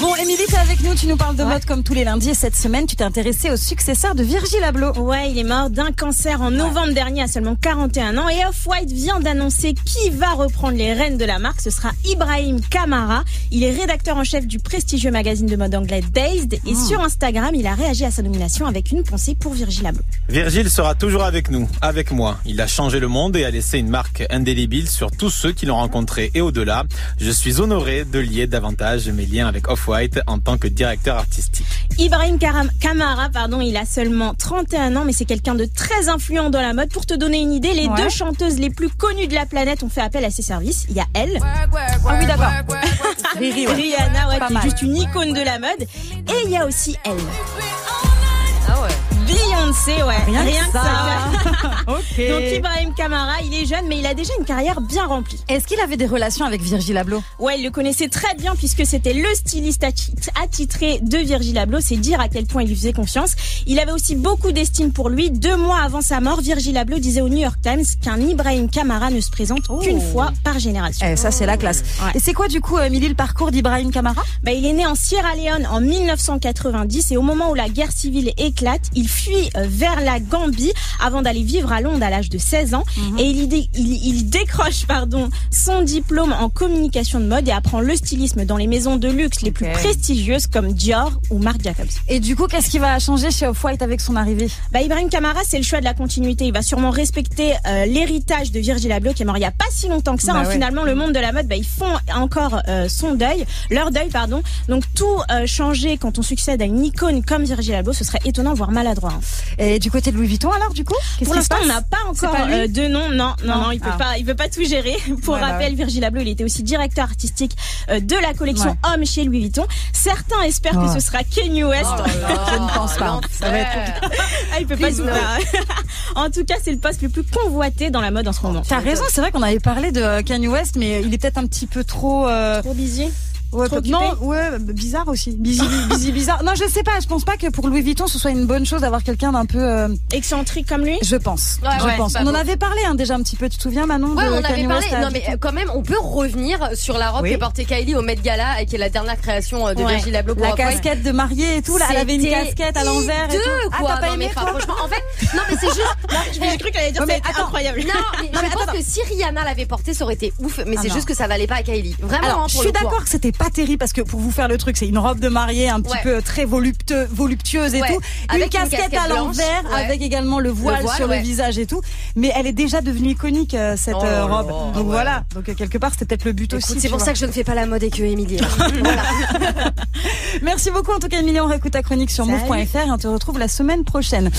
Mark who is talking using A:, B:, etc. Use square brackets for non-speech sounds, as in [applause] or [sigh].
A: Bon, Émilie, t'es avec nous, tu nous parles de mode comme tous les lundis et cette semaine, tu t'es intéressée au successeur de Virgil Abloh.
B: Ouais, il est mort d'un cancer en novembre dernier à seulement 41 ans et Off-White vient d'annoncer qui va reprendre les rênes de la marque. Ce sera Ibrahim Kamara. Il est rédacteur en chef du prestigieux magazine de mode anglais Dazed et
A: Ah.
B: sur Instagram, il a réagi à sa nomination avec une pensée pour Virgil Abloh.
C: Virgile sera toujours avec nous, avec moi. Il a changé le monde et a laissé une marque indélébile sur tous ceux qui l'ont rencontré et au-delà. Je suis honoré de lier davantage mes liens avec Off-White en tant que directeur artistique.
B: Ibrahim Kamara, pardon, il a seulement 31 ans, mais c'est quelqu'un de très influent dans la mode. Pour te donner une idée, les
A: Ouais.
B: deux chanteuses les plus connues de la planète ont fait appel à ses services. Il y a elle,
A: Ah oui, d'accord.
B: Rihanna, ouais, qui est juste une icône de la mode. Et il y a aussi elle.
D: Ah ouais.
B: Beyoncé, ouais.
A: Rien que ça. [laughs]
B: Donc. Ibrahim Kamara, il est jeune, mais il a déjà une carrière bien remplie.
A: Est-ce qu'il avait des relations avec Virgil Abloh?
B: Ouais, il le connaissait très bien puisque c'était le styliste atti- attitré de Virgil Abloh. C'est dire à quel point il lui faisait confiance. Il avait aussi beaucoup d'estime pour lui. Deux mois avant sa mort, Virgil Abloh disait au New York Times qu'un Ibrahim Kamara ne se présente qu'une fois par génération.
A: Eh, ça, c'est la classe.
B: Ouais.
A: Et c'est quoi, du coup, euh, Émilie, le parcours d'Ibrahim Kamara?
B: Bah, il est né en Sierra Leone en 1990 et au moment où la guerre civile éclate, il fuit euh, vers la Gambie avant d'aller vivre à Londres à l'âge de 16 ans et il, y dé- il, il décroche pardon son diplôme en communication de mode et apprend le stylisme dans les maisons de luxe les plus prestigieuses comme Dior ou Marc Jacobs.
A: Et du coup, qu'est-ce qui va changer chez Off-White avec son arrivée?
B: Bah, Ibrahim Kamara, c'est le choix de la continuité. Il va sûrement respecter euh, l'héritage de Virgil Abloh qui est mort il y a pas si longtemps que ça.
A: Bah
B: hein.
A: ouais.
B: Finalement, le monde de la mode, bah, ils font encore euh, son deuil, leur deuil, pardon. Donc tout euh, changer quand on succède à une icône comme Virgil Abloh, ce serait étonnant, voire maladroit.
A: Et du côté de Louis Vuitton, alors, du coup
B: Pour l'instant, on n'a pas encore
A: pas
B: euh, de nom. Non, non,
A: Non.
B: non, il peut
A: Ah.
B: pas, il peut pas tout gérer. [laughs] Pour
A: bah
B: rappel, Virgil Abloh, il était aussi directeur artistique euh, de la collection Homme chez Louis Vuitton. Certains espèrent que ce sera Kanye West. [laughs]
A: Je ne pense pas. Ça va être
B: Ah, il peut pas tout faire. [laughs] en tout cas, c'est le poste le plus convoité dans la mode en ce moment.
A: T'as raison, c'est vrai qu'on avait parlé de Kanye West, mais il est peut-être un petit peu trop. euh,
B: Trop busy.
A: Ouais,
B: trop
A: peut- non, ouais, bizarre aussi. Busy, [laughs] busy, bizarre. Non, je sais pas. Je pense pas que pour Louis Vuitton, ce soit une bonne chose d'avoir quelqu'un d'un peu. euh,
B: Excentrique comme lui?
A: je pense.
D: Ouais,
A: je
D: ouais,
A: pense. On en avait parlé hein, déjà un petit peu. Tu te souviens, Manon
D: Ouais,
A: de
D: on avait
A: Kanye
D: parlé.
A: West à
D: Non, mais euh, quand même, on peut revenir sur la robe
A: Oui.
D: que portait Kylie au Met Gala et qui est la dernière création euh, de
B: Ouais.
D: Pour
A: La casquette de mariée et tout, là, elle avait une casquette à l'envers
D: hideux,
A: tout.
D: quoi.
A: Ah, t'as pas
D: non,
A: aimé,
D: mais enfin,
A: toi?
D: franchement, en fait, non, mais c'est juste.
B: J'ai cru qu'elle allait dire c'est incroyable.
D: Non, mais je pense que si Rihanna l'avait porté, ça aurait été ouf. Mais
A: Ah
D: c'est juste que ça valait pas à Kylie. Vraiment, hein,
A: je suis
D: coup,
A: d'accord
D: hein.
A: que c'était pas terrible parce que pour vous faire le truc, c'est une robe de mariée un petit
D: Ouais.
A: peu très voluptueuse et
D: Ouais.
A: tout.
D: Avec
A: une
D: une
A: casquette, à l'envers
D: ouais.
A: avec également le voile,
D: voile,
A: sur le visage et tout. Mais elle est déjà devenue iconique, euh, cette
D: Oh
A: euh,
D: là
A: robe. Donc
D: ouais.
A: voilà. Donc euh, quelque part, c'était peut-être le but
D: Écoute,
A: aussi.
D: c'est pour
A: vois.
D: ça que je ne fais pas la mode et que Émilie. [laughs] voilà.
A: Merci beaucoup en tout cas, Emilie. On réécoute ta chronique sur move.fr et on te retrouve la semaine prochaine.